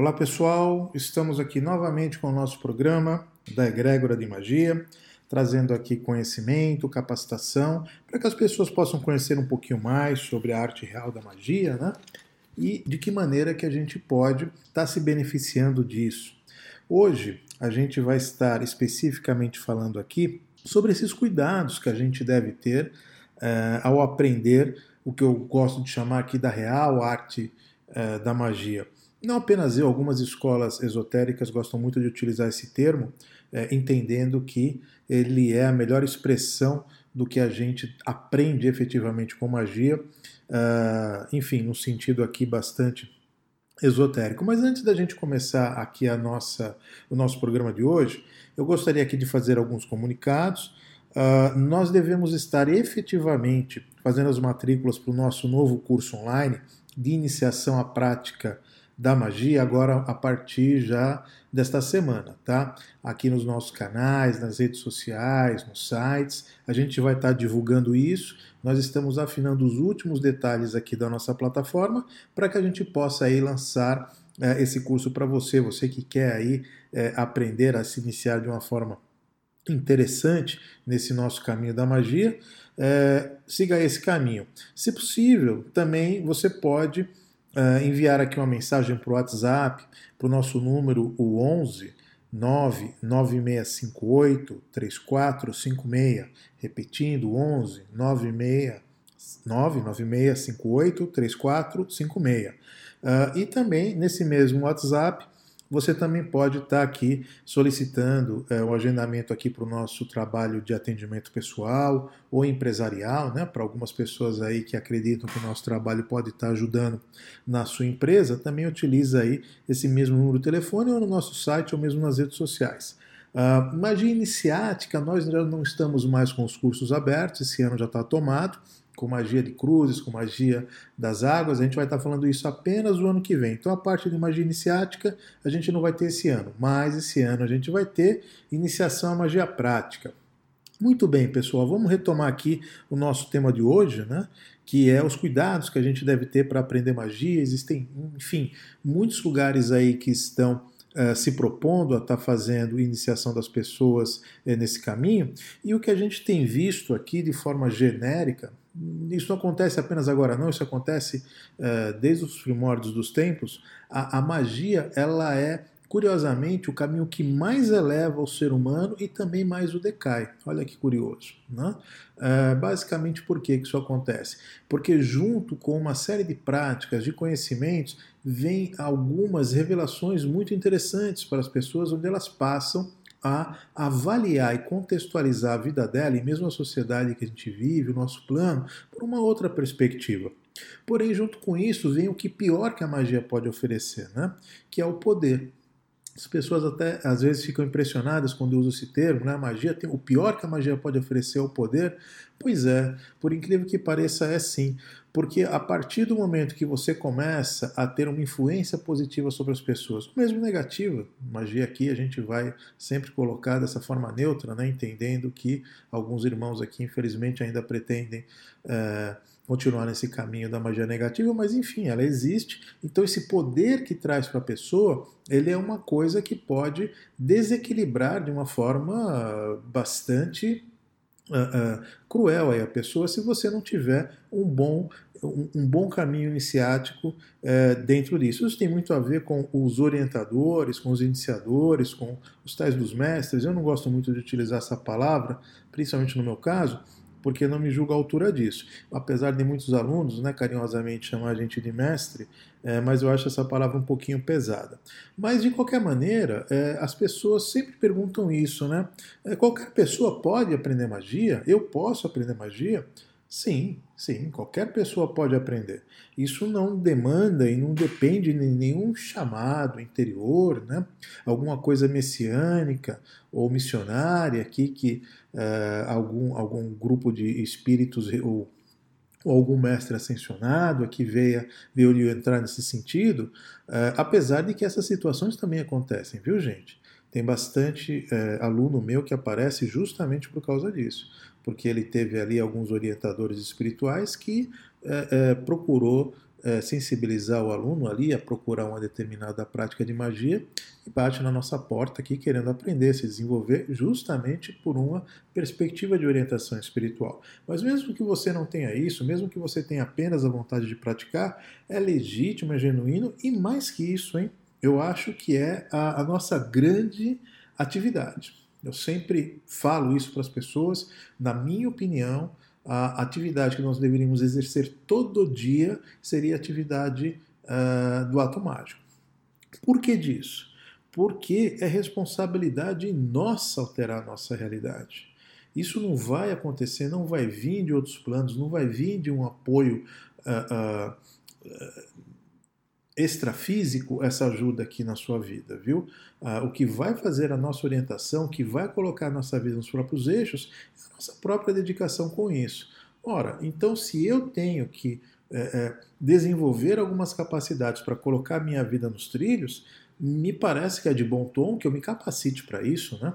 Olá pessoal, estamos aqui novamente com o nosso programa da Egrégora de Magia, trazendo aqui conhecimento, capacitação, para que as pessoas possam conhecer um pouquinho mais sobre a arte real da magia, né? E de que maneira que a gente pode estar tá se beneficiando disso. Hoje a gente vai estar especificamente falando aqui sobre esses cuidados que a gente deve ter uh, ao aprender o que eu gosto de chamar aqui da real arte uh, da magia. Não apenas eu, algumas escolas esotéricas gostam muito de utilizar esse termo, é, entendendo que ele é a melhor expressão do que a gente aprende efetivamente com magia, uh, enfim, no sentido aqui bastante esotérico. Mas antes da gente começar aqui a nossa, o nosso programa de hoje, eu gostaria aqui de fazer alguns comunicados. Uh, nós devemos estar efetivamente fazendo as matrículas para o nosso novo curso online de iniciação à prática da magia agora a partir já desta semana, tá? Aqui nos nossos canais, nas redes sociais, nos sites, a gente vai estar divulgando isso. Nós estamos afinando os últimos detalhes aqui da nossa plataforma para que a gente possa aí lançar é, esse curso para você, você que quer aí é, aprender a se iniciar de uma forma interessante nesse nosso caminho da magia. É, siga esse caminho. Se possível, também você pode uh, enviar aqui uma mensagem para o WhatsApp, para o nosso número, o 11 99658 3456, repetindo, 11 96 99658 3456. Uh, e também nesse mesmo WhatsApp você também pode estar aqui solicitando é, o agendamento aqui para o nosso trabalho de atendimento pessoal ou empresarial, né? Para algumas pessoas aí que acreditam que o nosso trabalho pode estar ajudando na sua empresa, também utiliza aí esse mesmo número de telefone ou no nosso site ou mesmo nas redes sociais. Uh, magia iniciática, nós já não estamos mais com os cursos abertos, esse ano já está tomado com magia de cruzes, com magia das águas. A gente vai estar falando isso apenas o ano que vem. Então a parte de magia iniciática a gente não vai ter esse ano, mas esse ano a gente vai ter iniciação à magia prática. Muito bem, pessoal, vamos retomar aqui o nosso tema de hoje, né? Que é os cuidados que a gente deve ter para aprender magia. Existem, enfim, muitos lugares aí que estão Uh, se propondo a estar tá fazendo iniciação das pessoas uh, nesse caminho, e o que a gente tem visto aqui de forma genérica isso não acontece apenas agora, não. Isso acontece uh, desde os primórdios dos tempos. A, a, magia, ela é, curiosamente, o caminho que mais eleva o ser humano e também mais o decai. Olha que curioso. Né? Uh, basicamente, por que isso acontece? Porque, junto com uma série de práticas, de conhecimentos, vem algumas revelações muito interessantes para as pessoas, onde elas passam a avaliar e contextualizar a vida dela e mesmo a sociedade que a gente vive, o nosso plano, por uma outra perspectiva. Porém, junto com isso, vem o que pior que a magia pode oferecer, né? que é o poder. As pessoas até às vezes ficam impressionadas quando eu uso esse termo, né? Magia tem o pior que a magia pode oferecer é o poder. Pois é, por incrível que pareça, é sim. Porque a partir do momento que você começa a ter uma influência positiva sobre as pessoas, mesmo negativa, magia aqui a gente vai sempre colocar dessa forma neutra, né? entendendo que alguns irmãos aqui, infelizmente, ainda pretendem. É, continuar nesse caminho da magia negativa, mas enfim, ela existe. Então esse poder que traz para a pessoa, ele é uma coisa que pode desequilibrar de uma forma bastante uh, uh, cruel aí a pessoa se você não tiver um bom um, bom caminho iniciático uh, dentro disso. Isso tem muito a ver com os orientadores, com os iniciadores, com os tais dos mestres. Eu não gosto muito de utilizar essa palavra, principalmente no meu caso, porque não me julgo a altura disso. Apesar de muitos alunos, né, carinhosamente chamar a gente de mestre, é, mas eu acho essa palavra um pouquinho pesada. Mas de qualquer maneira, é, as pessoas sempre perguntam isso, né? É, qualquer pessoa pode aprender magia? Eu posso aprender magia? Sim, sim, qualquer pessoa pode aprender. Isso não demanda e não depende de nenhum chamado interior, né? alguma coisa messiânica ou missionária aqui que uh, algum, algum grupo de espíritos ou, ou algum mestre ascensionado aqui veio, veio entrar nesse sentido, uh, apesar de que essas situações também acontecem, viu gente? Tem bastante uh, aluno meu que aparece justamente por causa disso porque ele teve ali alguns orientadores espirituais que é, é, procurou é, sensibilizar o aluno ali a procurar uma determinada prática de magia e bate na nossa porta aqui querendo aprender, se desenvolver justamente por uma perspectiva de orientação espiritual. Mas mesmo que você não tenha isso, mesmo que você tenha apenas a vontade de praticar, é legítimo, é genuíno e mais que isso, hein? Eu acho que é a, a nossa grande atividade. Eu sempre falo isso para as pessoas, na minha opinião, a atividade que nós deveríamos exercer todo dia seria a atividade uh, do ato mágico. Por que disso? Porque é responsabilidade nossa alterar a nossa realidade. Isso não vai acontecer, não vai vir de outros planos, não vai vir de um apoio uh, uh, extrafísico essa ajuda aqui na sua vida, viu? Ah, o que vai fazer a nossa orientação, que vai colocar a nossa vida nos próprios eixos, é a nossa própria dedicação com isso. Ora, então se eu tenho que é, desenvolver algumas capacidades para colocar minha vida nos trilhos, me parece que é de bom tom que eu me capacite para isso, né?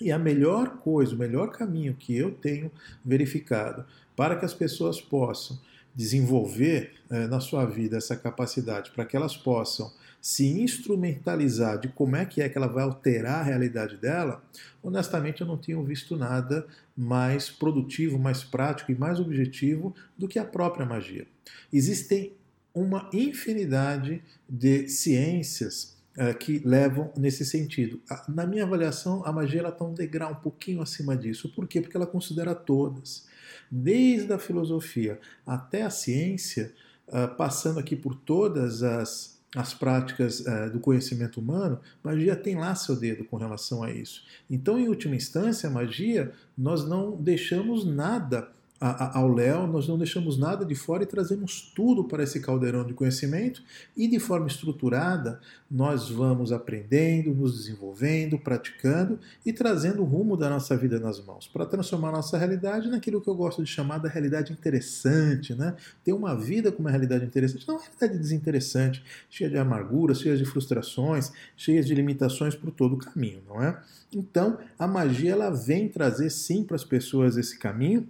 E a melhor coisa, o melhor caminho que eu tenho verificado para que as pessoas possam desenvolver é, na sua vida essa capacidade para que elas possam se instrumentalizar de como é que é que ela vai alterar a realidade dela, honestamente eu não tenho visto nada mais produtivo, mais prático e mais objetivo do que a própria magia. Existem uma infinidade de ciências é, que levam nesse sentido. Na minha avaliação, a magia está um degrau um pouquinho acima disso. Por quê? Porque ela considera todas desde a filosofia até a ciência, uh, passando aqui por todas as, as práticas uh, do conhecimento humano, magia tem lá seu dedo com relação a isso. Então, em última instância, a magia, nós não deixamos nada ao Léo, nós não deixamos nada de fora e trazemos tudo para esse caldeirão de conhecimento e de forma estruturada nós vamos aprendendo, nos desenvolvendo, praticando e trazendo o rumo da nossa vida nas mãos para transformar a nossa realidade naquilo que eu gosto de chamar da realidade interessante, né? Ter uma vida com uma realidade interessante, não uma realidade desinteressante, cheia de amarguras, cheia de frustrações, cheia de limitações por todo o caminho, não é? Então, a magia ela vem trazer sim para as pessoas esse caminho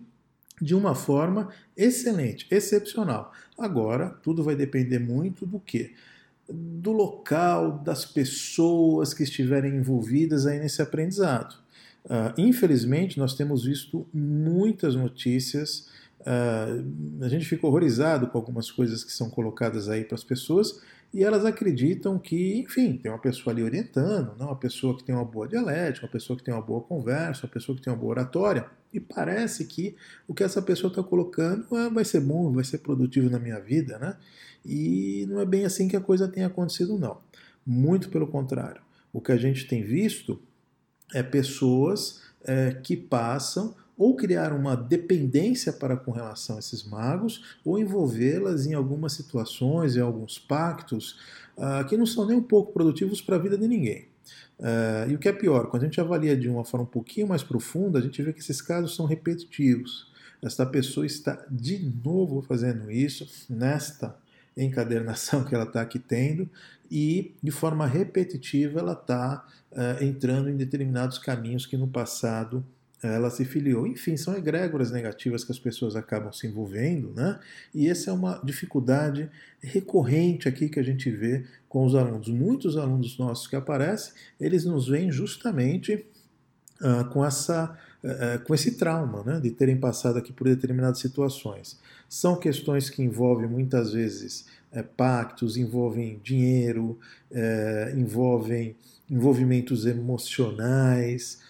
de uma forma excelente, excepcional. Agora, tudo vai depender muito do que? Do local, das pessoas que estiverem envolvidas aí nesse aprendizado. Uh, infelizmente, nós temos visto muitas notícias. Uh, a gente fica horrorizado com algumas coisas que são colocadas aí para as pessoas e elas acreditam que, enfim, tem uma pessoa ali orientando, não? uma pessoa que tem uma boa dialética, uma pessoa que tem uma boa conversa, uma pessoa que tem uma boa oratória. E parece que o que essa pessoa está colocando é, vai ser bom, vai ser produtivo na minha vida, né? E não é bem assim que a coisa tem acontecido, não. Muito pelo contrário. O que a gente tem visto é pessoas é, que passam ou criar uma dependência para com relação a esses magos, ou envolvê-las em algumas situações, em alguns pactos, uh, que não são nem um pouco produtivos para a vida de ninguém. Uh, e o que é pior, quando a gente avalia de uma forma um pouquinho mais profunda, a gente vê que esses casos são repetitivos. Esta pessoa está de novo fazendo isso nesta encadernação que ela está aqui tendo e de forma repetitiva ela está uh, entrando em determinados caminhos que no passado ela se filiou. Enfim, são egrégoras negativas que as pessoas acabam se envolvendo, né? E essa é uma dificuldade recorrente aqui que a gente vê com os alunos. Muitos alunos nossos que aparecem, eles nos veem justamente uh, com essa uh, com esse trauma, né, de terem passado aqui por determinadas situações. São questões que envolvem muitas vezes é, pactos, envolvem dinheiro, é, envolvem envolvimentos emocionais,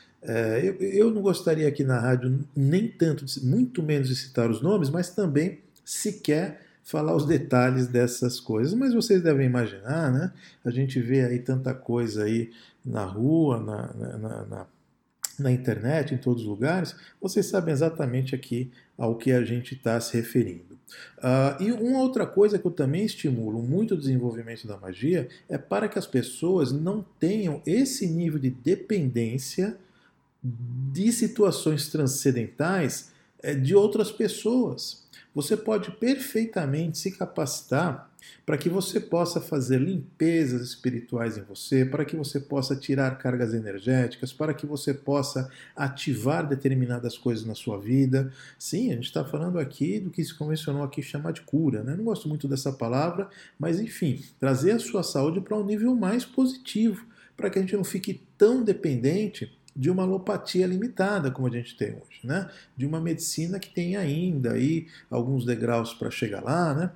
eu, eu, não gostaria aqui na rádio nem tanto, muito menos de citar os nomes, mas também sequer falar os detalhes dessas coisas. Mas vocês devem imaginar, né? A gente vê aí tanta coisa aí na rua, na, na, na, na internet, em todos os lugares. Vocês sabem exatamente aqui ao que a gente está se referindo. Uh, e uma outra coisa que eu também estimulo muito o desenvolvimento da magia é para que as pessoas não tenham esse nível de dependência de situações transcendentais é, de outras pessoas. Você pode perfeitamente se capacitar para que você possa fazer limpezas espirituais em você, para que você possa tirar cargas energéticas, para que você possa ativar determinadas coisas na sua vida. Sim, a gente está falando aqui do que se convencionou aqui chamar de cura, né? Não gosto muito dessa palavra, mas enfim, trazer a sua saúde para um nível mais positivo, para que a gente não fique tão dependente de uma alopatia limitada, como a gente tem hoje, né? De uma medicina que tem ainda aí alguns degraus para chegar lá, né?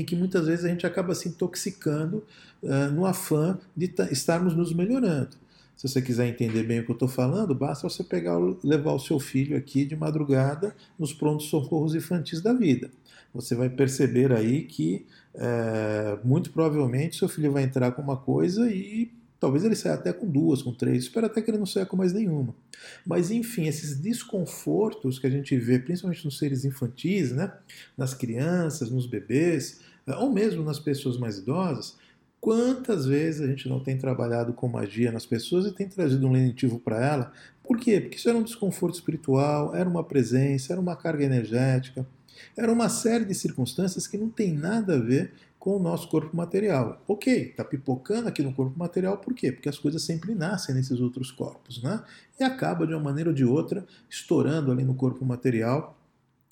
e que muitas vezes a gente acaba se intoxicando uh, no afã de estarmos nos melhorando. Se você quiser entender bem o que eu estou falando, basta você pegar, levar o seu filho aqui de madrugada nos prontos socorros infantis da vida. Você vai perceber aí que é, muito provavelmente seu filho vai entrar com uma coisa e Talvez ele saia até com duas, com três, espero até que ele não saia com mais nenhuma. Mas enfim, esses desconfortos que a gente vê, principalmente nos seres infantis, né? nas crianças, nos bebês, eh, ou mesmo nas pessoas mais idosas, quantas vezes a gente não tem trabalhado com magia nas pessoas e tem trazido um lenitivo para ela? Por quê? Porque isso era um desconforto espiritual, era uma presença, era uma carga energética, era uma série de circunstâncias que não tem nada a ver com o nosso corpo material. Ok, está pipocando aqui no corpo material, por quê? Porque as coisas sempre nascem nesses outros corpos, né? E acaba de uma maneira ou de outra estourando ali no corpo material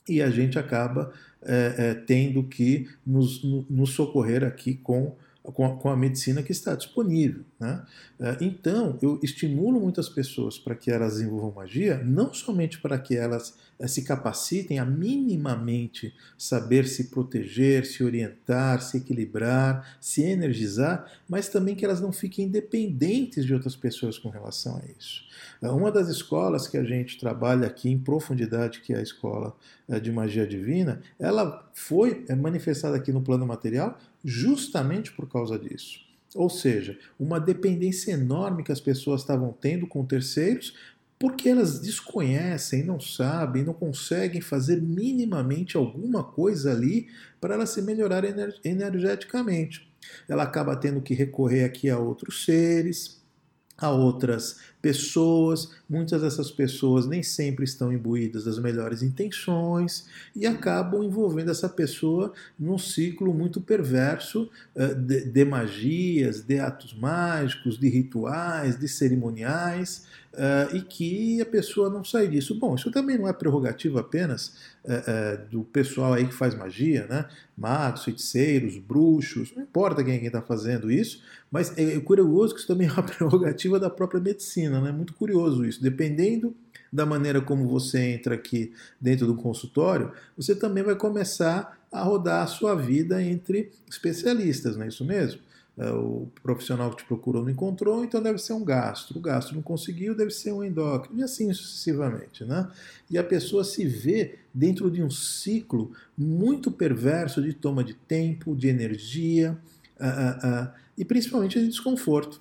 e a gente acaba é, é, tendo que nos, nos socorrer aqui com com a, com a, medicina que está disponível. Né? É, então, eu estimulo muitas pessoas para que elas desenvolvam magia, não somente para que elas é, se capacitem a minimamente saber se proteger, se orientar, se equilibrar, se energizar, mas também que elas não fiquem dependentes de outras pessoas com relação a isso. É, uma das escolas que a gente trabalha aqui em profundidade, que é a escola de magia divina, ela foi manifestada aqui no plano material justamente por causa disso. Ou seja, uma dependência enorme que as pessoas estavam tendo com terceiros, porque elas desconhecem, não sabem, não conseguem fazer minimamente alguma coisa ali para elas se melhorarem energeticamente. Ela acaba tendo que recorrer aqui a outros seres, a outras pessoas, muitas dessas pessoas nem sempre estão imbuídas das melhores intenções e acabam envolvendo essa pessoa num ciclo muito perverso uh, de, de, magias, de atos mágicos, de rituais, de cerimoniais, uh, e que a pessoa não sai disso. Bom, isso também não é prerrogativa apenas uh, do pessoal aí que faz magia, né? magos, feiticeiros, bruxos, não importa quem está fazendo isso, mas é curioso que isso também é uma prerrogativa da própria medicina né? É muito curioso isso. Dependendo da maneira como você entra aqui dentro do consultório, você também vai começar a rodar a sua vida entre especialistas, não é isso mesmo? É, o profissional que te procurou não encontrou, então deve ser um gastro. O gastro não conseguiu, deve ser um endócrino, e assim sucessivamente. Né? E a pessoa se vê dentro de um ciclo muito perverso de toma de tempo, de energia uh, uh, uh, e principalmente de desconforto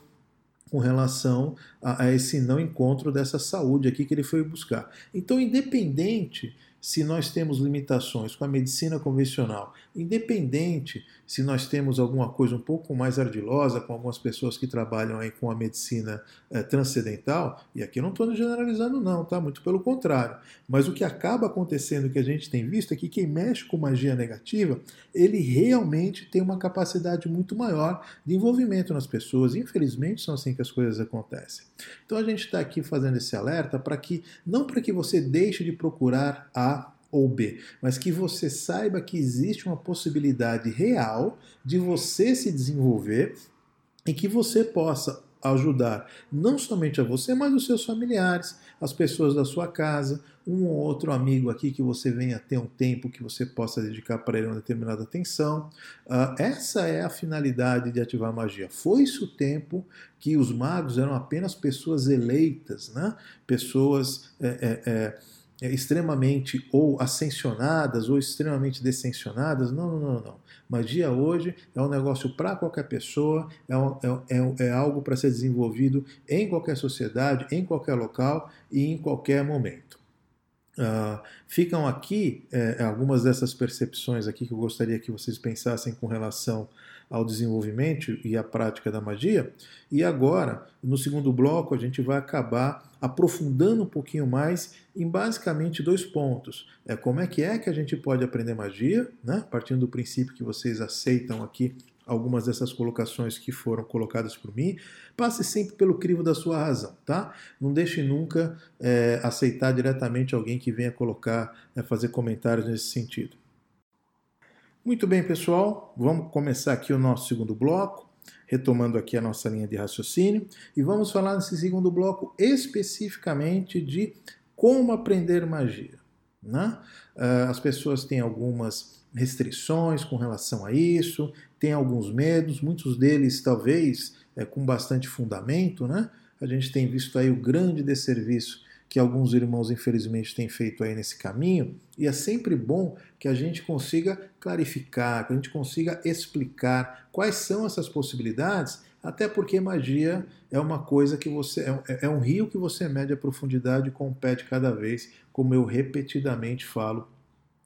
com relação a, a, esse não encontro dessa saúde aqui que ele foi buscar. Então, independente se nós temos limitações com a medicina convencional, independente se nós temos alguma coisa um pouco mais ardilosa com algumas pessoas que trabalham aí com a medicina é, transcendental, e aqui eu não estou generalizando não, tá? Muito pelo contrário. Mas o que acaba acontecendo, que a gente tem visto, é que quem mexe com magia negativa, ele realmente tem uma capacidade muito maior de envolvimento nas pessoas. Infelizmente são assim que as coisas acontecem. Então a gente está aqui fazendo esse alerta para que, não para que você deixe de procurar a ou B, mas que você saiba que existe uma possibilidade real de você se desenvolver e que você possa ajudar não somente a você, mas os seus familiares, as pessoas da sua casa, um ou outro amigo aqui que você venha ter um tempo que você possa dedicar para ele uma determinada atenção. Uh, essa é a finalidade de ativar a magia. Foi-se o tempo que os magos eram apenas pessoas eleitas, né? pessoas. É, é, é, extremamente ou ascensionadas ou extremamente descensionadas. Não, não, não, não. Magia hoje é um negócio para qualquer pessoa, é, um, é, é, é algo para ser desenvolvido em qualquer sociedade, em qualquer local e em qualquer momento. Uh, ficam aqui é, algumas dessas percepções aqui que eu gostaria que vocês pensassem com relação ao desenvolvimento e à prática da magia. E agora, no segundo bloco, a gente vai acabar aprofundando um pouquinho mais em basicamente dois pontos. É como é que é que a gente pode aprender magia, né? partindo do princípio que vocês aceitam aqui algumas dessas colocações que foram colocadas por mim, passe sempre pelo crivo da sua razão, tá? Não deixe nunca é, aceitar diretamente alguém que venha colocar, é, fazer comentários nesse sentido. Muito bem, pessoal, vamos começar aqui o nosso segundo bloco, retomando aqui a nossa linha de raciocínio, e vamos falar nesse segundo bloco especificamente de como aprender magia. Né? Ah, as pessoas têm algumas restrições com relação a isso, têm alguns medos, muitos deles talvez é, com bastante fundamento, né? A gente tem visto aí o grande desserviço que alguns irmãos infelizmente têm feito aí nesse caminho, e é sempre bom que a gente consiga clarificar, que a gente consiga explicar quais são essas possibilidades, até porque magia é uma coisa que você é, é um rio que você mede a profundidade e compete cada vez, como eu repetidamente falo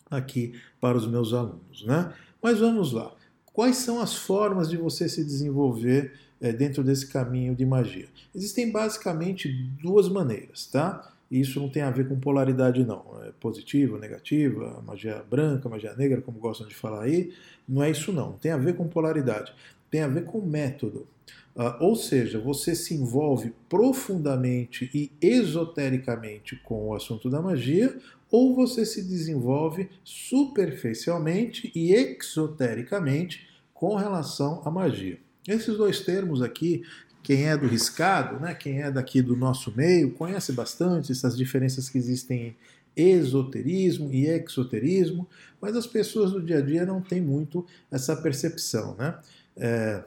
aqui para os meus alunos, né? Mas vamos lá. Quais são as formas de você se desenvolver é, dentro desse caminho de magia? Existem basicamente duas maneiras, tá? Isso não tem a ver com polaridade, não. É positiva, negativa, magia branca, magia negra, como gostam de falar aí. Não é isso, não. Tem a ver com polaridade. Tem a ver com método. Uh, ou seja, você se envolve profundamente e esotericamente com o assunto da magia, ou você se desenvolve superficialmente e exotericamente com relação à magia. Esses dois termos aqui, quem é do riscado, né, quem é daqui do nosso meio, conhece bastante essas diferenças que existem em esoterismo e exoterismo, mas as pessoas do dia a dia não têm muito essa percepção. Né? É,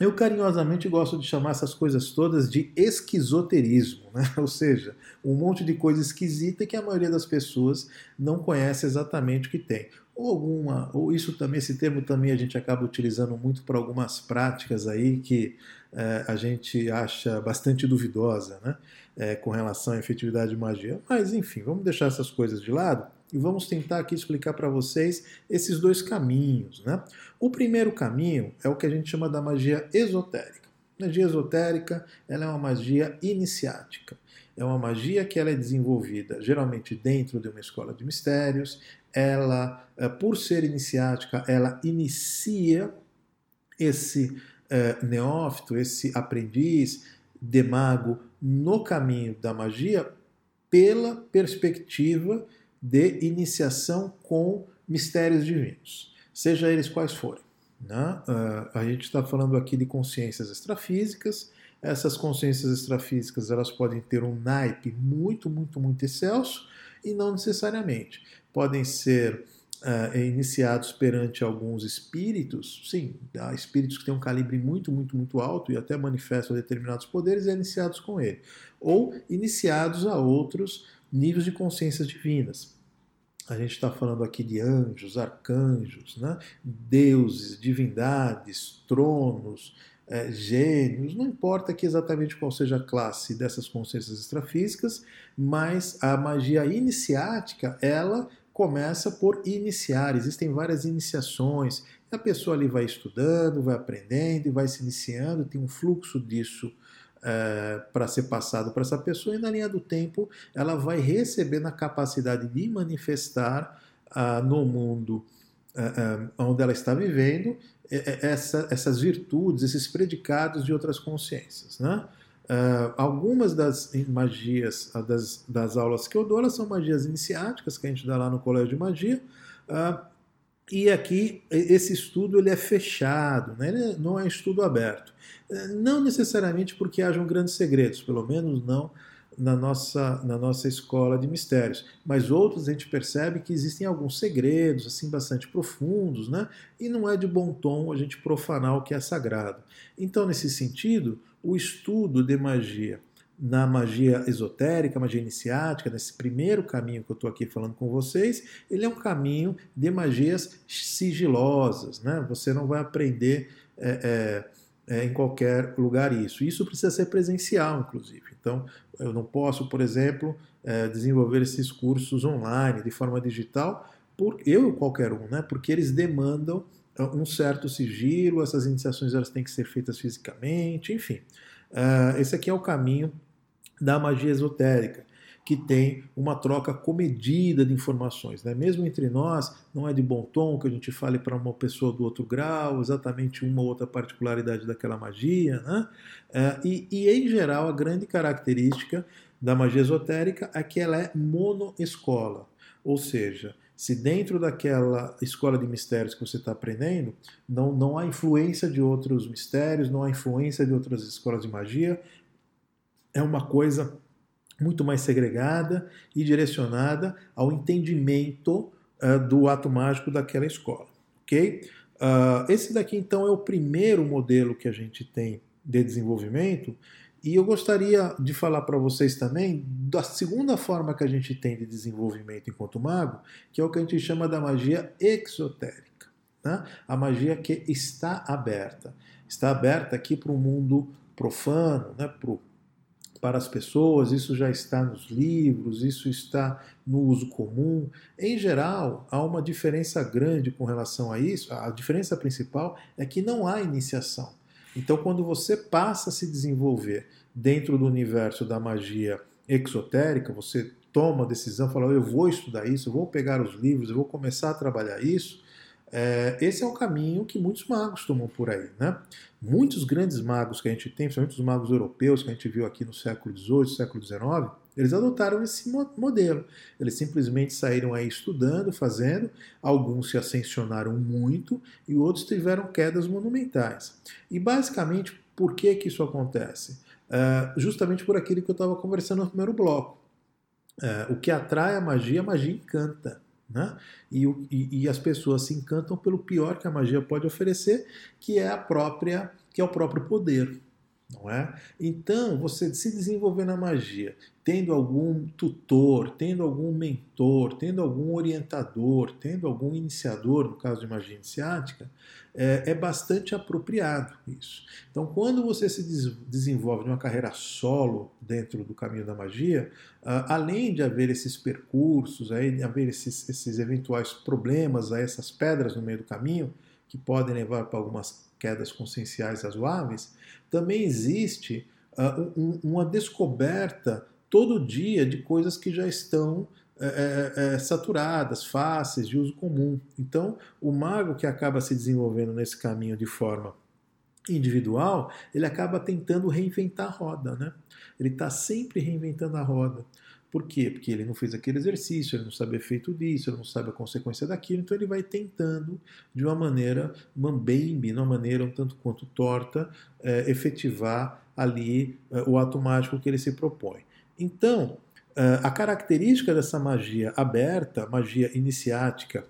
eu carinhosamente gosto de chamar essas coisas todas de esquizoterismo, né? ou seja, um monte de coisa esquisita que a maioria das pessoas não conhece exatamente o que tem. Ou alguma, ou isso também, esse termo também a gente acaba utilizando muito para algumas práticas aí que é, a gente acha bastante duvidosa, né? É, com relação à efetividade de magia. Mas enfim, vamos deixar essas coisas de lado e vamos tentar aqui explicar para vocês esses dois caminhos. Né? O primeiro caminho é o que a gente chama da magia esotérica. Magia esotérica ela é uma magia iniciática. É uma magia que ela é desenvolvida geralmente dentro de uma escola de mistérios. Ela, eh, por ser iniciática, ela inicia esse eh, neófito, esse aprendiz de mago no caminho da magia pela perspectiva de iniciação com mistérios divinos, seja eles quais forem. Né? Uh, a gente está falando aqui de consciências extrafísicas. Essas consciências extrafísicas elas podem ter um naipe muito, muito, muito excelso e não necessariamente. Podem ser uh, iniciados perante alguns espíritos, sim, há espíritos que têm um calibre muito, muito, muito alto e até manifestam determinados poderes e é iniciados com ele. Ou iniciados a outros níveis de consciências divinas. A gente está falando aqui de anjos, arcanjos, né? deuses, divindades, tronos, é, gênios, não importa que exatamente qual seja a classe dessas consciências extrafísicas, mas a magia iniciática, ela começa por iniciar. Existem várias iniciações. A pessoa ali vai estudando, vai aprendendo e vai se iniciando, tem um fluxo disso é, para ser passado para essa pessoa, e na linha do tempo ela vai receber a capacidade de manifestar ah, no mundo ah, ah, onde ela está vivendo essa, essas virtudes, esses predicados de outras consciências. Né? Uh, algumas das magias, das, das aulas que eu dou, elas são magias iniciáticas, que a gente dá lá no Colégio de Magia, uh, e aqui esse estudo ele é fechado, né? ele não é estudo aberto. Não necessariamente porque hajam grandes segredos, pelo menos não na nossa, na nossa escola de mistérios. Mas outros a gente percebe que existem alguns segredos assim bastante profundos, né? E não é de bom tom a gente profanar o que é sagrado. Então, nesse sentido, o estudo de magia na magia esotérica, magia iniciática, nesse primeiro caminho que eu estou aqui falando com vocês, ele é um caminho de magias sigilosas, né? Você não vai aprender é, é, é, em qualquer lugar isso. Isso precisa ser presencial, inclusive. Então, eu não posso, por exemplo, é, desenvolver esses cursos online de forma digital, por eu ou qualquer um, né? Porque eles demandam um certo sigilo, essas iniciações elas têm que ser feitas fisicamente, enfim. Uh, esse aqui é o caminho da magia esotérica, que tem uma troca comedida de informações. Né? Mesmo entre nós, não é de bom tom que a gente fale para uma pessoa do outro grau exatamente uma ou outra particularidade daquela magia. Né? Uh, e, e, em geral, a grande característica da magia esotérica é que ela é monoescola, ou seja, se dentro daquela escola de mistérios que você está aprendendo, não, não há influência de outros mistérios, não há influência de outras escolas de magia, é uma coisa muito mais segregada e direcionada ao entendimento uh, do ato mágico daquela escola, ok? Uh, esse daqui então é o primeiro modelo que a gente tem de desenvolvimento e eu gostaria de falar para vocês também da segunda forma que a gente tem de desenvolvimento enquanto mago, que é o que a gente chama da magia exotérica. Né? A magia que está aberta. Está aberta aqui para o mundo profano, né? Pro, para as pessoas, isso já está nos livros, isso está no uso comum. Em geral, há uma diferença grande com relação a isso. A diferença principal é que não há iniciação. Então, quando você passa a se desenvolver dentro do universo da magia exotérica, você toma a decisão, fala, eu vou estudar isso, eu vou pegar os livros, eu vou começar a trabalhar isso. É, esse é o caminho que muitos magos tomam por aí. Né? Muitos grandes magos que a gente tem, principalmente os magos europeus que a gente viu aqui no século XVIII, século XIX, eles adotaram esse modelo. Eles simplesmente saíram aí estudando, fazendo, alguns se ascensionaram muito e outros tiveram quedas monumentais. E basicamente, por que, que isso acontece? Uh, justamente por aquilo que eu estava conversando no primeiro bloco. Uh, o que atrai a magia, a magia encanta. Né? E, e, e, as pessoas se encantam pelo pior que a magia pode oferecer, que é a própria, que é o próprio poder não é? Então, você se desenvolver na magia, tendo algum tutor, tendo algum mentor, tendo algum orientador, tendo algum iniciador, no caso de magia iniciática, é, é bastante apropriado isso. Então, quando você se des desenvolve numa carreira solo dentro do caminho da magia, uh, além de haver esses percursos, aí, haver esses, esses eventuais problemas, aí, essas pedras no meio do caminho, que podem levar para algumas quedas conscienciais razoáveis, também existe uh, um, uma descoberta todo dia de coisas que já estão é, é, saturadas, fáceis, de uso comum. Então, o mago que acaba se desenvolvendo nesse caminho de forma individual, ele acaba tentando reinventar a roda, né? Ele está sempre reinventando a roda. Por quê? Porque ele não fez aquele exercício, ele não sabe o efeito disso, ele não sabe a consequência daquilo, então ele vai tentando, de uma maneira mambembe, de uma maneira um tanto quanto torta, é, efetivar ali é, o ato mágico que ele se propõe. Então, é, a característica dessa magia aberta, magia iniciática,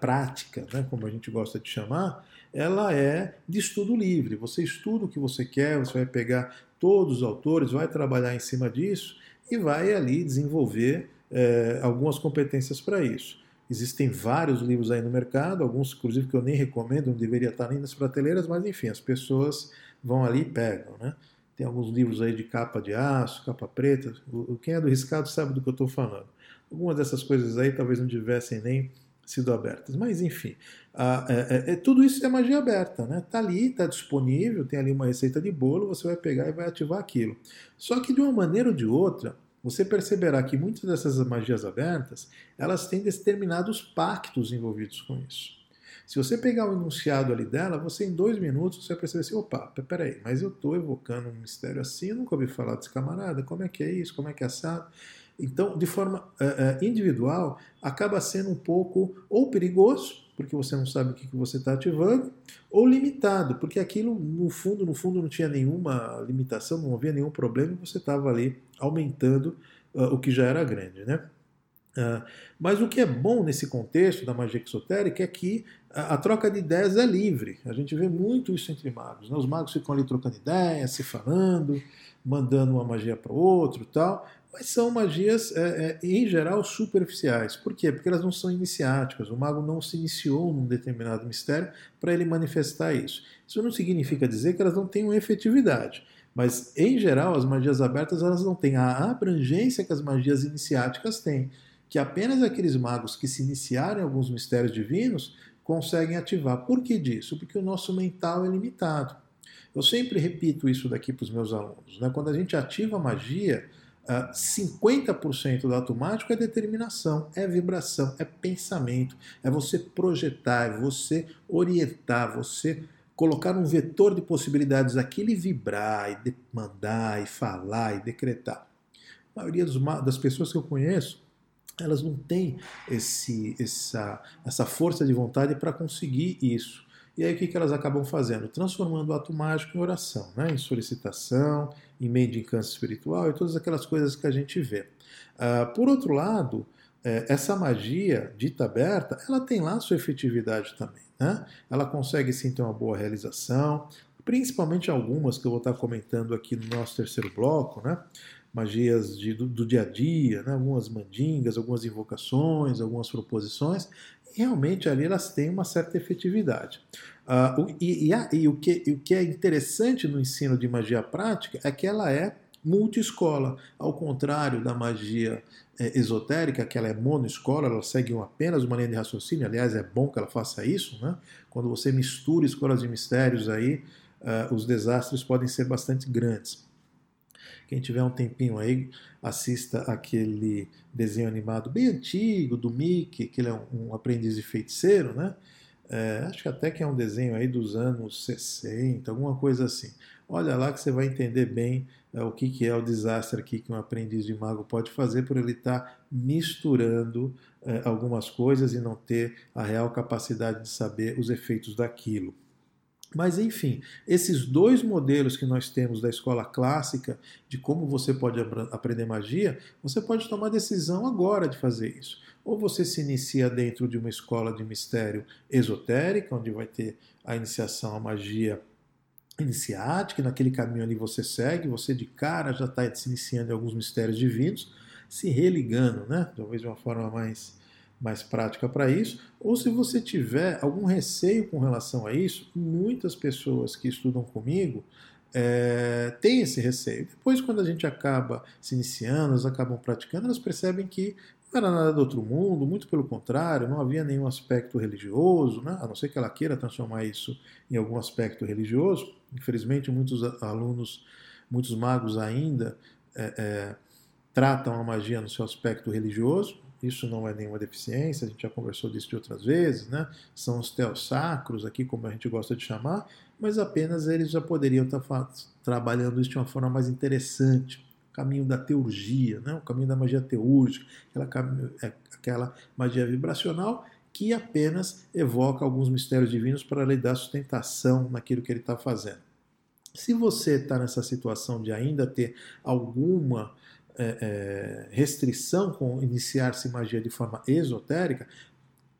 prática, né, como a gente gosta de chamar, ela é de estudo livre. Você estuda o que você quer, você vai pegar todos os autores, vai trabalhar em cima disso e vai ali desenvolver é, algumas competências para isso. Existem vários livros aí no mercado, alguns inclusive que eu nem recomendo, não deveria estar nem nas prateleiras, mas enfim, as pessoas vão ali e pegam. Né? Tem alguns livros aí de capa de aço, capa preta. Quem é do riscado sabe do que eu estou falando. Algumas dessas coisas aí talvez não tivessem nem sido abertas. Mas enfim, a, é, é, é, tudo isso é magia aberta, né? Tá ali, tá disponível, tem ali uma receita de bolo, você vai pegar e vai ativar aquilo. Só que de uma maneira ou de outra, você perceberá que muitas dessas magias abertas, elas têm determinados pactos envolvidos com isso. Se você pegar o enunciado ali dela, você em dois minutos você vai perceber assim, opa, peraí, mas eu estou evocando um mistério assim, eu nunca ouvi falar desse camarada, como é que é isso, como é que é assado? Então, de forma uh, individual, acaba sendo um pouco ou perigoso, porque você não sabe o que, que você está ativando, ou limitado, porque aquilo, no fundo, no fundo, não tinha nenhuma limitação, não havia nenhum problema, e você estava ali aumentando uh, o que já era grande, né? Uh, mas o que é bom nesse contexto da magia exotérica é que a, a, troca de ideias é livre. A gente vê muito isso entre magos. Né? Os magos ficam ali trocando ideias, se falando, mandando uma magia para o outro tal mas são magias, é, é, em geral, superficiais. Por quê? Porque elas não são iniciáticas. O mago não se iniciou num determinado mistério para ele manifestar isso. Isso não significa dizer que elas não tenham efetividade. Mas, em geral, as magias abertas elas não têm a abrangência que as magias iniciáticas têm. Que apenas aqueles magos que se iniciarem em alguns mistérios divinos conseguem ativar. Por que disso? Porque o nosso mental é limitado. Eu sempre repito isso daqui para os meus alunos. Né? Quando a gente ativa a magia, 50% do automático é determinação, é vibração, é pensamento, é você projetar, é você orientar, você colocar um vetor de possibilidades aqui e vibrar, e mandar, e falar, e decretar. A maioria das pessoas que eu conheço, elas não têm esse, essa, essa força de vontade para conseguir isso. E aí o que, que elas acabam fazendo? Transformando o ato mágico em oração, né? em solicitação, em encanto espiritual e todas aquelas coisas que a gente vê. Uh, por outro lado, é, essa magia dita aberta, ela tem lá sua efetividade também. Né? Ela consegue sim ter uma boa realização, principalmente algumas que eu vou estar comentando aqui no nosso terceiro bloco, né? Magias de, do, do, dia a dia, né? algumas mandingas, algumas invocações, algumas proposições, realmente ali elas têm uma certa efetividade. Uh, e, e, e, o que, o que é interessante no ensino de magia prática é que ela é multiescola, ao contrário da magia é, esotérica, que ela é monoescola, ela segue apenas uma linha de raciocínio, aliás, é bom que ela faça isso, né? quando você mistura escolas de mistérios aí, uh, os desastres podem ser bastante grandes. Quem tiver um tempinho aí, assista aquele desenho animado bem antigo do Mickey, que ele é um, aprendiz de feiticeiro, né? É, acho que até que é um desenho aí dos anos 60, alguma coisa assim. Olha lá que você vai entender bem é, o que, que é o desastre aqui que um aprendiz de mago pode fazer por ele estar tá misturando é, algumas coisas e não ter a real capacidade de saber os efeitos daquilo. Mas, enfim, esses dois modelos que nós temos da escola clássica, de como você pode aprender magia, você pode tomar decisão agora de fazer isso. Ou você se inicia dentro de uma escola de mistério esotérica, onde vai ter a iniciação à magia iniciática, naquele caminho ali você segue, você de cara já está se iniciando em alguns mistérios divinos, se religando, né? talvez de uma forma mais mais prática para isso, ou se você tiver algum receio com relação a isso, muitas pessoas que estudam comigo é, têm esse receio. Depois, quando a gente acaba se iniciando, elas acabam praticando, elas percebem que não era nada do outro mundo, muito pelo contrário, não havia nenhum aspecto religioso, né? a não ser que ela queira transformar isso em algum aspecto religioso. Infelizmente, muitos alunos, muitos magos ainda é, é, tratam a magia no seu aspecto religioso, isso não é nenhuma deficiência, a gente já conversou disso de outras vezes, né? São os teossacros aqui, como a gente gosta de chamar, mas apenas eles já poderiam estar trabalhando isso de uma forma mais interessante. O caminho da teurgia, né? o caminho da magia teúrgica, aquela, é, aquela magia vibracional que apenas evoca alguns mistérios divinos para lhe dar sustentação naquilo que ele está fazendo. Se você está nessa situação de ainda ter alguma é, é, restrição com iniciar-se magia de forma esotérica,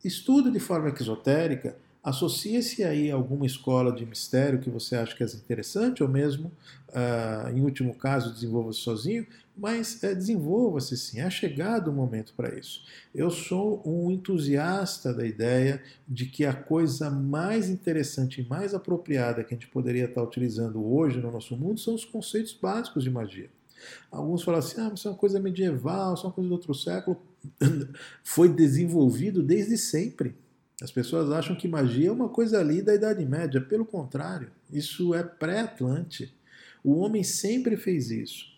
estuda de forma exotérica, associe-se aí a alguma escola de mistério que você acha que é interessante, ou mesmo, uh, em último caso, desenvolva-se sozinho, mas é, desenvolva-se sim, é chegado o momento para isso. Eu sou um entusiasta da ideia de que a coisa mais interessante e mais apropriada que a gente poderia estar utilizando hoje no nosso mundo são os conceitos básicos de magia. Alguns falam assim, ah, isso é uma coisa medieval, isso é uma coisa do outro século. Foi desenvolvido desde sempre. As pessoas acham que magia é uma coisa ali da Idade Média. Pelo contrário, isso é pré-Atlante. O homem sempre fez isso.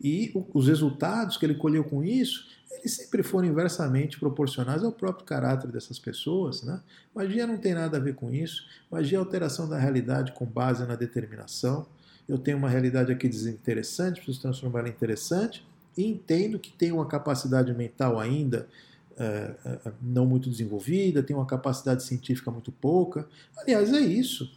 E os resultados que ele colheu com isso, eles sempre foram inversamente proporcionais ao próprio caráter dessas pessoas. Né? Magia não tem nada a ver com isso. Magia é alteração da realidade com base na determinação eu tenho uma realidade aqui desinteressante, preciso transformar ela em interessante, e entendo que tenho uma capacidade mental ainda é, é, não muito desenvolvida, tenho uma capacidade científica muito pouca. Aliás, é isso.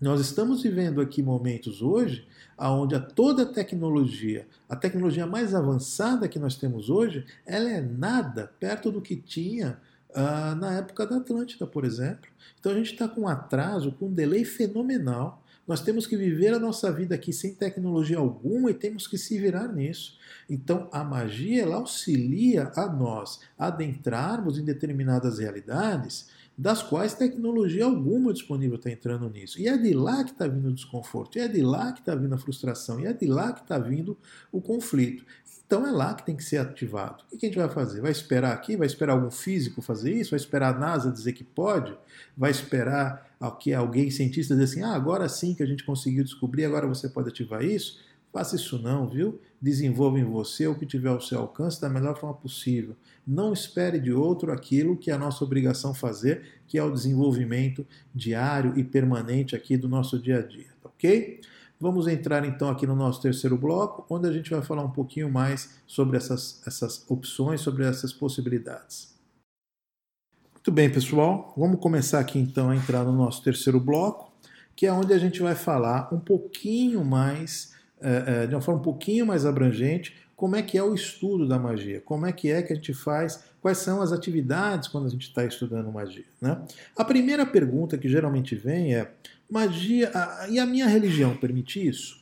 Nós estamos vivendo aqui momentos hoje onde a toda a tecnologia, a tecnologia mais avançada que nós temos hoje, ela é nada perto do que tinha uh, na época da Atlântida, por exemplo. Então a gente está com um atraso, com um delay fenomenal. Nós temos que viver a nossa vida aqui sem tecnologia alguma e temos que se virar nisso. Então, a magia ela auxilia a nós adentrarmos em determinadas realidades das quais tecnologia alguma disponível está entrando nisso. E é de lá que está vindo o desconforto, e é de lá que está vindo a frustração, e é de lá que está vindo o conflito. Então é lá que tem que ser ativado. O que a gente vai fazer? Vai esperar aqui? Vai esperar algum físico fazer isso? Vai esperar a NASA dizer que pode? Vai esperar que alguém cientista dizer assim, ah, agora sim que a gente conseguiu descobrir, agora você pode ativar isso? Faça isso não, viu? Desenvolva em você o que tiver ao seu alcance da melhor forma possível. Não espere de outro aquilo que é a nossa obrigação fazer, que é o desenvolvimento diário e permanente aqui do nosso dia a dia, tá ok? Vamos entrar então aqui no nosso terceiro bloco, onde a gente vai falar um pouquinho mais sobre essas, essas opções, sobre essas possibilidades. Muito bem, pessoal, vamos começar aqui então a entrar no nosso terceiro bloco, que é onde a gente vai falar um pouquinho mais é, é, de uma forma um pouquinho mais abrangente, como é que é o estudo da magia, como é que é que a gente faz, quais são as atividades quando a gente está estudando magia. Né? A primeira pergunta que geralmente vem é: magia, a, e a minha religião permite isso?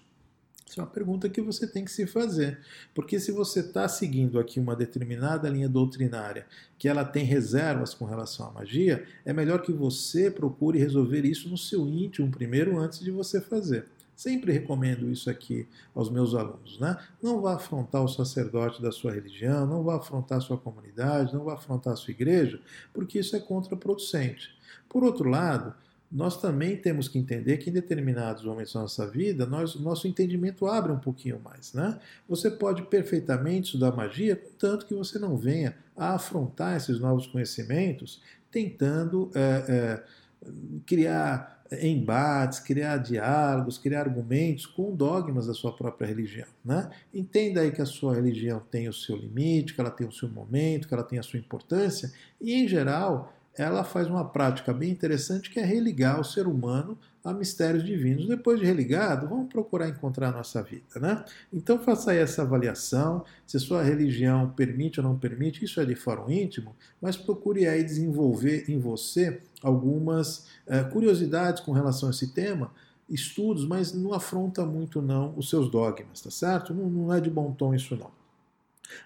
Isso é uma pergunta que você tem que se fazer. Porque se você está seguindo aqui uma determinada linha doutrinária que ela tem reservas com relação à magia, é melhor que você procure resolver isso no seu íntimo primeiro antes de você fazer. Sempre recomendo isso aqui aos meus alunos. Né? Não vá afrontar o sacerdote da sua religião, não vá afrontar a sua comunidade, não vá afrontar a sua igreja, porque isso é contraproducente. Por outro lado, nós também temos que entender que em determinados momentos da nossa vida, nós, nosso entendimento abre um pouquinho mais. Né? Você pode perfeitamente estudar magia, contanto que você não venha a afrontar esses novos conhecimentos tentando é, é, criar embates, criar diálogos, criar argumentos com dogmas da sua própria religião. Né? Entenda aí que a sua religião tem o seu limite, que ela tem o seu momento, que ela tem a sua importância, e em geral ela faz uma prática bem interessante que é religar o ser humano a mistérios divinos. Depois de religado, vamos procurar encontrar a nossa vida, né? Então faça aí essa avaliação, se sua religião permite ou não permite, isso é de fórum íntimo, mas procure aí desenvolver em você algumas é, curiosidades com relação a esse tema, estudos, mas não afronta muito não os seus dogmas, tá certo? Não, não é de bom tom isso não.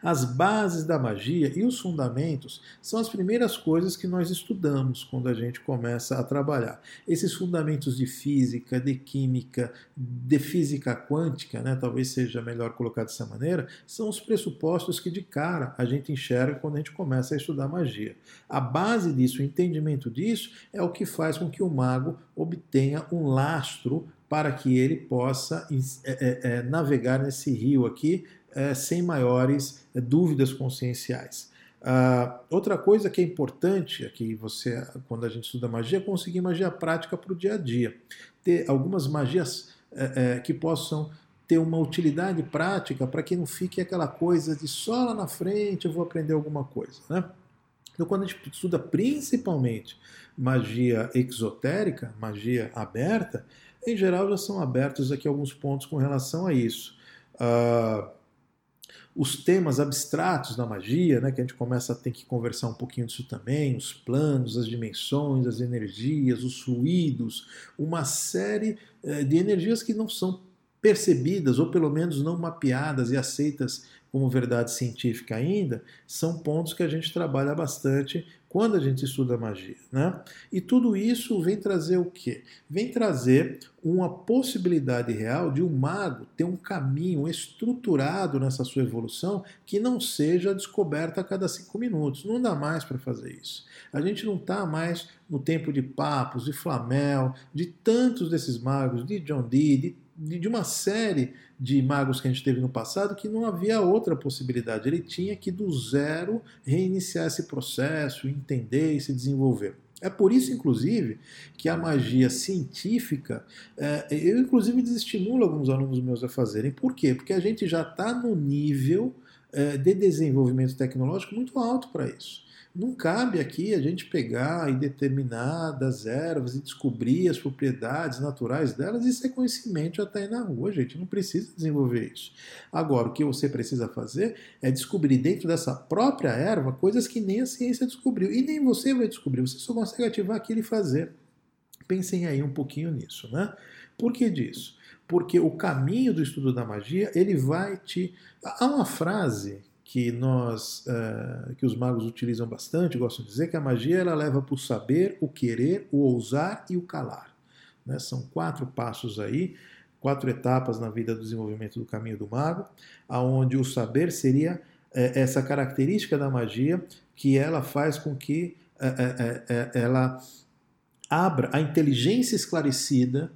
As bases da magia e os fundamentos são as primeiras coisas que nós estudamos quando a gente começa a trabalhar. Esses fundamentos de física, de química, de física quântica, né, talvez seja melhor colocar dessa maneira, são os pressupostos que de cara a gente enxerga quando a gente começa a estudar magia. A base disso, o entendimento disso, é o que faz com que o mago obtenha um lastro para que ele possa é, é, navegar nesse rio aqui é, sem maiores é, dúvidas conscienciais. Uh, outra coisa que é importante aqui, você, quando a gente estuda magia, é conseguir magia prática para o dia a dia. Ter algumas magias é, que possam ter uma utilidade prática para que não fique aquela coisa de só lá na frente eu vou aprender alguma coisa. Né? Então, quando a gente estuda principalmente magia exotérica, magia aberta, em geral já são abertos aqui alguns pontos com relação a isso. Uh, os temas abstratos da magia, né, que a gente começa a ter que conversar um pouquinho disso também, os planos, as dimensões, as energias, os fluidos, uma série eh, de energias que não são percebidas ou pelo menos não mapeadas e aceitas como verdade científica ainda, são pontos que a gente trabalha bastante quando a gente estuda magia. Né? E tudo isso vem trazer o quê? Vem trazer uma possibilidade real de um mago ter um caminho estruturado nessa sua evolução que não seja descoberta a cada cinco minutos. Não dá mais para fazer isso. A gente não está mais no tempo de papos, de Flamel, de tantos desses magos, de John Dee, de de uma série de magos que a gente teve no passado que não havia outra possibilidade. Ele tinha que do zero reiniciar esse processo, entender e se desenvolver. É por isso, inclusive, que a magia científica, é, eu inclusive desestimulo alguns alunos meus a fazerem. Por quê? Porque a gente já está no nível de desenvolvimento tecnológico muito alto para isso. Não cabe aqui a gente pegar e determinadas ervas e descobrir as propriedades naturais delas. Isso é conhecimento aí na rua, gente não precisa desenvolver isso. Agora, o que você precisa fazer é descobrir dentro dessa própria erva coisas que nem a ciência descobriu. E nem você vai descobrir, você só consegue ativar aquilo e fazer. Pensem aí um pouquinho nisso, né? Por que disso? Porque o caminho do estudo da magia, ele vai te. Há uma frase que nós uh, que os magos utilizam bastante, gosto de dizer que a magia ela leva para o saber, o querer, o ousar e o calar. Né? São quatro passos aí, quatro etapas na vida do desenvolvimento do caminho do mago, aonde o saber seria é, essa característica da magia que ela faz com que é, ela abra a inteligência esclarecida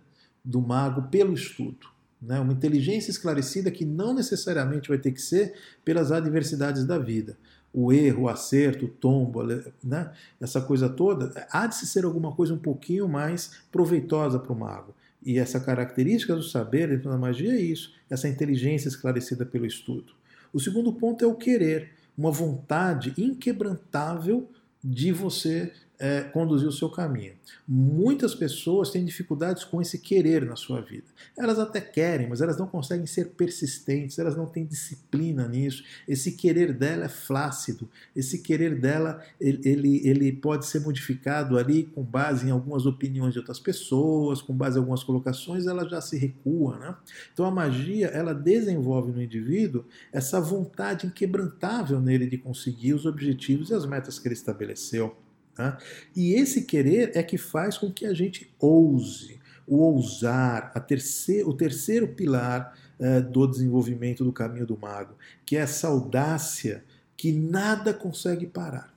do mago pelo estudo. Né? Uma inteligência esclarecida que não necessariamente vai ter que ser pelas adversidades da vida. O erro, o acerto, o tombo, né? essa coisa toda, há de se ser alguma coisa um pouquinho mais proveitosa para o mago. E essa característica do saber dentro da magia é isso, essa inteligência esclarecida pelo estudo. O segundo ponto é o querer, uma vontade inquebrantável de você é, conduzir o seu caminho. Muitas pessoas têm dificuldades com esse querer na sua vida. Elas até querem, mas elas não conseguem ser persistentes, elas não têm disciplina nisso. Esse querer dela é flácido, esse querer dela ele, ele, ele pode ser modificado ali com base em algumas opiniões de outras pessoas, com base em algumas colocações, ela já se recua. Né? Então a magia ela desenvolve no indivíduo essa vontade inquebrantável nele de conseguir os objetivos e as metas que ele estabeleceu. Tá? E esse querer é que faz com que a gente ouse, o ousar, terceiro, o terceiro pilar uh, do desenvolvimento do caminho do mago, que é essa audácia que nada consegue parar.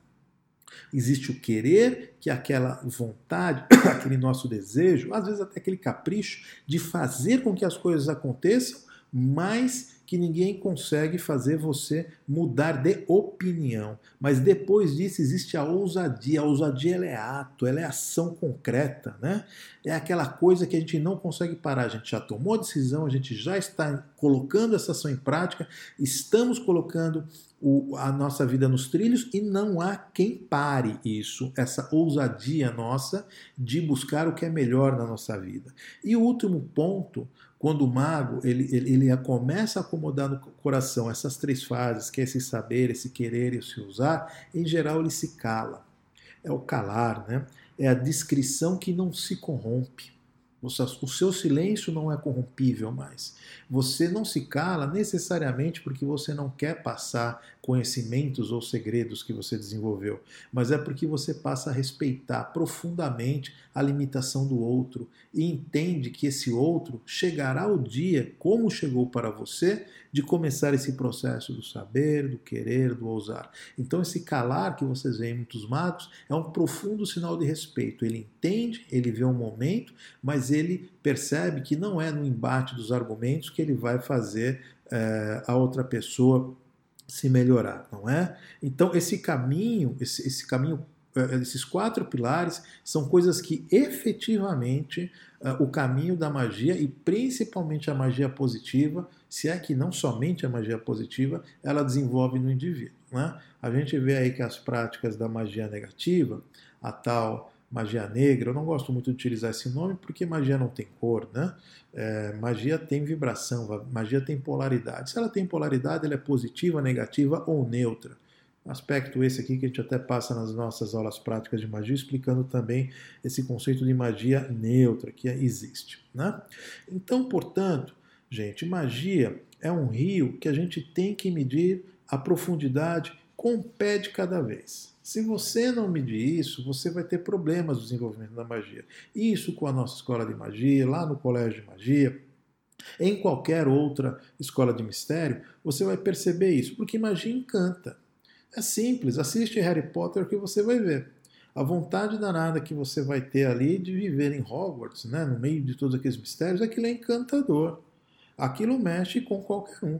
Existe o querer, que é aquela vontade, aquele nosso desejo, às vezes até aquele capricho de fazer com que as coisas aconteçam, mas que ninguém consegue fazer você mudar de opinião. Mas depois disso existe a ousadia. A ousadia ela é ato, ela é ação concreta, né? É aquela coisa que a gente não consegue parar. A gente já tomou a decisão, a gente já está colocando essa ação em prática, estamos colocando o, a nossa vida nos trilhos e não há quem pare isso, essa ousadia nossa de buscar o que é melhor na nossa vida. E o último ponto quando o mago ele, ele, ele começa a acomodar no coração essas três fases, que é esse saber, esse querer e esse usar, em geral ele se cala. É o calar, né? é a descrição que não se corrompe. O seu silêncio não é corrompível mais. Você não se cala necessariamente porque você não quer passar conhecimentos ou segredos que você desenvolveu, mas é porque você passa a respeitar profundamente a limitação do outro e entende que esse outro chegará o dia, como chegou para você, de começar esse processo do saber, do querer, do ousar. Então, esse calar que vocês veem em muitos magos é um profundo sinal de respeito. Ele entende, ele vê um momento, mas ele percebe que não é no embate dos argumentos que ele vai fazer é, a outra pessoa se melhorar, não é? Então esse caminho, esse, esse caminho, eh, esses quatro pilares são coisas que efetivamente uh, o caminho da magia e principalmente a magia positiva, se é que não somente a magia positiva, ela desenvolve no indivíduo. Né? A gente vê aí que as práticas da magia negativa, a tal magia negra. Eu não gosto muito de utilizar esse nome porque magia não tem cor, né? É, magia tem vibração, magia tem polaridade. Se ela tem polaridade, ela é positiva, negativa ou neutra. Aspecto esse aqui que a gente até passa nas nossas aulas práticas de magia, explicando também esse conceito de magia neutra que existe. Né? Então, portanto, gente, magia é um rio que a gente tem que medir a profundidade com um pé de cada vez. Se você não medir isso, você vai ter problemas no desenvolvimento da magia. Isso com a nossa escola de magia, lá no colégio de magia, em qualquer outra escola de mistério, você vai perceber isso, porque magia encanta. É simples, assiste Harry Potter que você vai ver. A vontade danada que você vai ter ali de viver em Hogwarts, né, no meio de todos aqueles mistérios, aquilo é encantador. Aquilo mexe com qualquer um.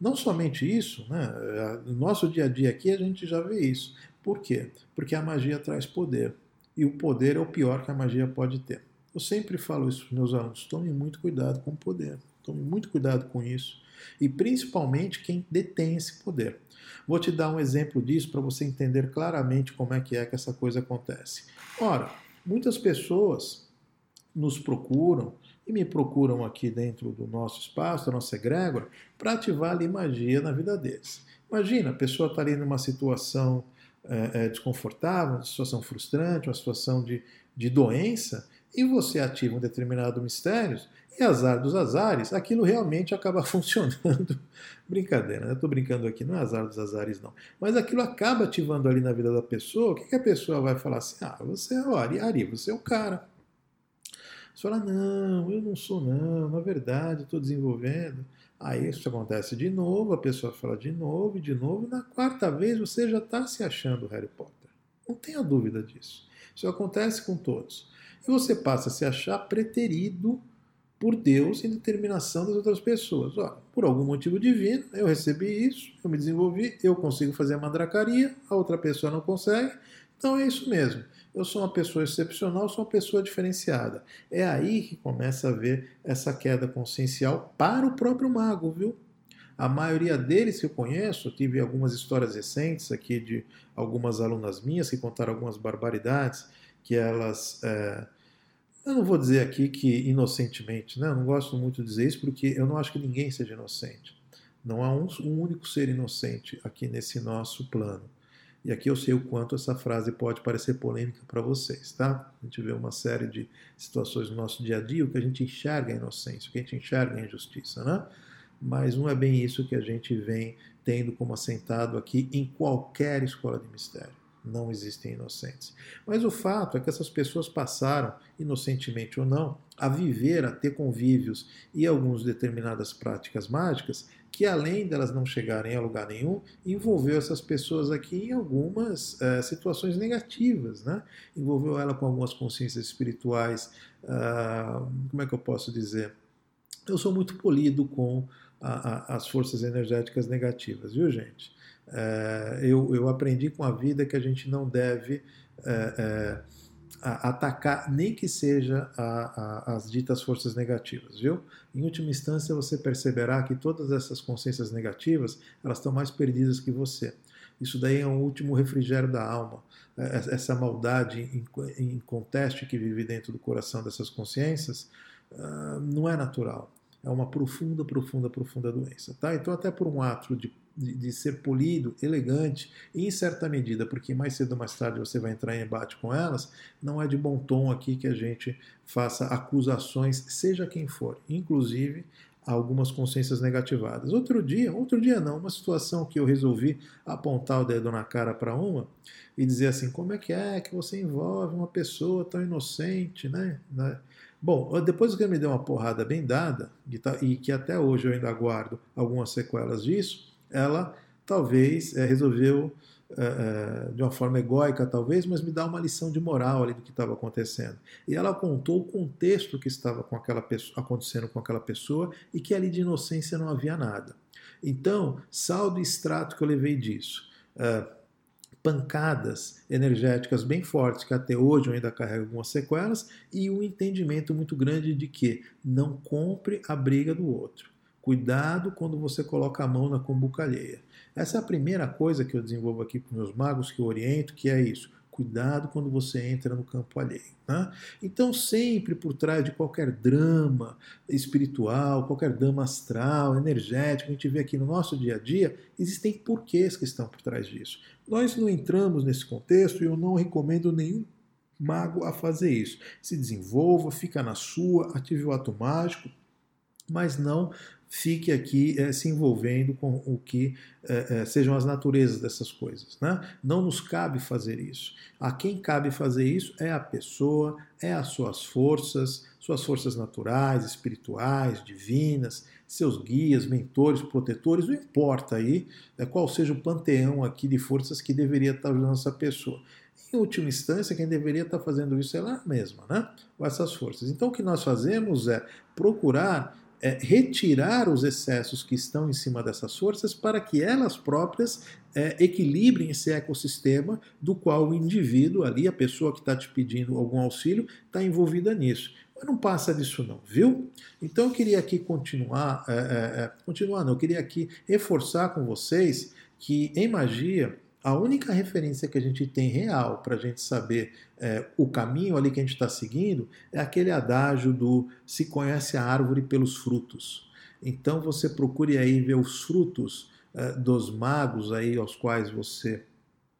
Não somente isso, né, no nosso dia a dia aqui a gente já vê isso. Por quê? Porque a magia traz poder. E o poder é o pior que a magia pode ter. Eu sempre falo isso para meus alunos: tome muito cuidado com o poder. Tome muito cuidado com isso. E principalmente quem detém esse poder. Vou te dar um exemplo disso para você entender claramente como é que é que essa coisa acontece. Ora, muitas pessoas nos procuram e me procuram aqui dentro do nosso espaço, da nossa egrégora, para ativar ali magia na vida deles. Imagina, a pessoa está ali numa situação é, desconfortável, uma situação frustrante, uma situação de, de doença, e você ativa um determinado mistério, E azar dos azares, aquilo realmente acaba funcionando. Brincadeira, né? Tô brincando aqui, não é azar dos azares, não. Mas aquilo acaba ativando ali na vida da pessoa. O que, que a pessoa vai falar assim? Ah, você é o Ari, Ari, você é o cara. Você fala, não, eu não sou, não, na verdade, estou desenvolvendo. Aí isso acontece de novo, a pessoa fala de novo, de novo, e na quarta vez você já está se achando Harry Potter. Não tenha dúvida disso. Isso acontece com todos. E você passa a se achar preterido por Deus em determinação das outras pessoas. Ó, por algum motivo divino, eu recebi isso, eu me desenvolvi, eu consigo fazer a mandracaria, a outra pessoa não consegue, então é isso mesmo. Eu sou uma pessoa excepcional, sou uma pessoa diferenciada. É aí que começa a ver essa queda consciencial para o próprio mago, viu? A maioria deles que eu conheço, tive algumas histórias recentes aqui de algumas alunas minhas que contaram algumas barbaridades que elas. É, eu não vou dizer aqui que inocentemente, né? eu não gosto muito de dizer isso porque eu não acho que ninguém seja inocente. Não há um, um único ser inocente aqui nesse nosso plano. E aqui eu sei o quanto essa frase pode parecer polêmica para vocês, tá? A gente vê uma série de situações no nosso dia a dia, o que a gente enxerga é inocência, o que a gente enxerga é injustiça, né? Mas não é bem isso que a gente vem tendo como assentado aqui em qualquer escola de mistério. Não existem inocentes. Mas o fato é que essas pessoas passaram, inocentemente ou não, a viver, a ter convívios e algumas determinadas práticas mágicas que além delas não chegarem a lugar nenhum, envolveu essas pessoas aqui em algumas uh, situações negativas, né? Envolveu ela com algumas consciências espirituais, uh, como é que eu posso dizer? Eu sou muito polido com a, a, as forças energéticas negativas, viu, gente? Uh, eu, eu, aprendi com a vida que a gente não deve a atacar nem que seja a, a, as ditas forças negativas, viu? Em última instância, você perceberá que todas essas consciências negativas elas estão mais perdidas que você. Isso daí é um último refrigério da alma. É, é, essa maldade em, conteste que vive dentro do coração dessas consciências uh, não é natural. É uma profunda, profunda, profunda doença. Tá? Então, até por um ato de de, ser polido, elegante, e em certa medida, porque mais cedo ou mais tarde você vai entrar em embate com elas, não é de bom tom aqui que a gente faça acusações, seja quem for, inclusive algumas consciências negativadas. Outro dia, outro dia não, uma situação que eu resolvi apontar o dedo na cara para uma e dizer assim, como é que é que você envolve uma pessoa tão inocente, né? né? Bom, depois que ele me deu uma porrada bem dada, e que até hoje eu ainda guardo algumas sequelas disso, ela talvez é, resolveu, é, de uma forma egóica talvez, mas me dar uma lição de moral ali do que estava acontecendo. E ela contou o contexto que estava com aquela pessoa, acontecendo com aquela pessoa e que ali de inocência não havia nada. Então, saldo extrato que eu levei disso. É, pancadas energéticas bem fortes, que até hoje eu ainda carrego algumas sequelas, e um entendimento muito grande de que não compre a briga do outro. Cuidado quando você coloca a mão na cumbuca alheia. Essa é a primeira coisa que eu desenvolvo aqui para meus magos, que eu oriento, que é isso. Cuidado quando você entra no campo alheio. Né? Então, sempre por trás de qualquer drama espiritual, qualquer drama astral, energético, a gente vê aqui no nosso dia a dia, existem porquês que estão por trás disso. Nós não entramos nesse contexto e eu não recomendo nenhum mago a fazer isso. Se desenvolva, fica na sua, ative o ato mágico, mas não fique aqui é, se envolvendo com o que é, sejam as naturezas dessas coisas. Né? Não nos cabe fazer isso. A quem cabe fazer isso é a pessoa, é as suas forças, suas forças naturais, espirituais, divinas, seus guias, mentores, protetores, não importa aí qual seja o panteão aqui de forças que deveria estar ajudando essa pessoa. Em última instância, quem deveria estar fazendo isso é ela mesma, né? Ou essas forças. Então, o que nós fazemos é procurar é, retirar os excessos que estão em cima dessas forças para que elas próprias é, equilibrem esse ecossistema do qual o indivíduo ali, a pessoa que está te pedindo algum auxílio, está envolvida nisso. Mas não passa disso não, viu? Então eu queria aqui continuar, é, é, é continuar não, eu queria aqui reforçar com vocês que em magia a única referência que a gente tem real para a gente saber é, o caminho ali que a gente está seguindo é aquele adágio do se conhece a árvore pelos frutos. Então você procure aí ver os frutos é, dos magos aí aos quais você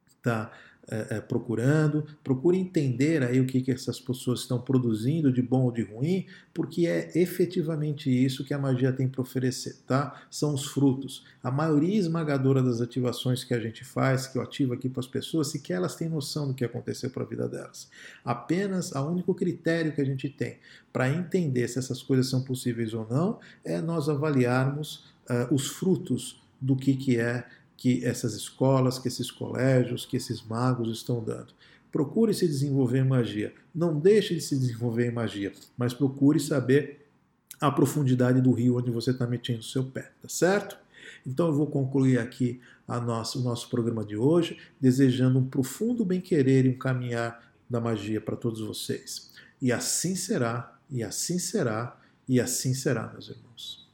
está é, procurando, procure entender aí o que, que essas pessoas estão produzindo de bom ou de ruim, porque é efetivamente isso que a magia tem para oferecer, tá? São os frutos. A maioria esmagadora das ativações que a gente faz, que eu ativo aqui para as pessoas, sequer elas têm noção do que aconteceu para a vida delas. Apenas o único critério que a gente tem para entender se essas coisas são possíveis ou não é nós avaliarmos uh, os frutos do que, que é que essas escolas, que esses colégios, que esses magos estão dando. Procure se desenvolver em magia. Não deixe de se desenvolver em magia, mas procure saber a profundidade do rio onde você está metendo o seu pé, tá certo? Então eu vou concluir aqui nossa, o nosso programa de hoje, desejando um profundo bem-querer e um caminhar da magia para todos vocês. E assim será, e assim será, e assim será, meus irmãos.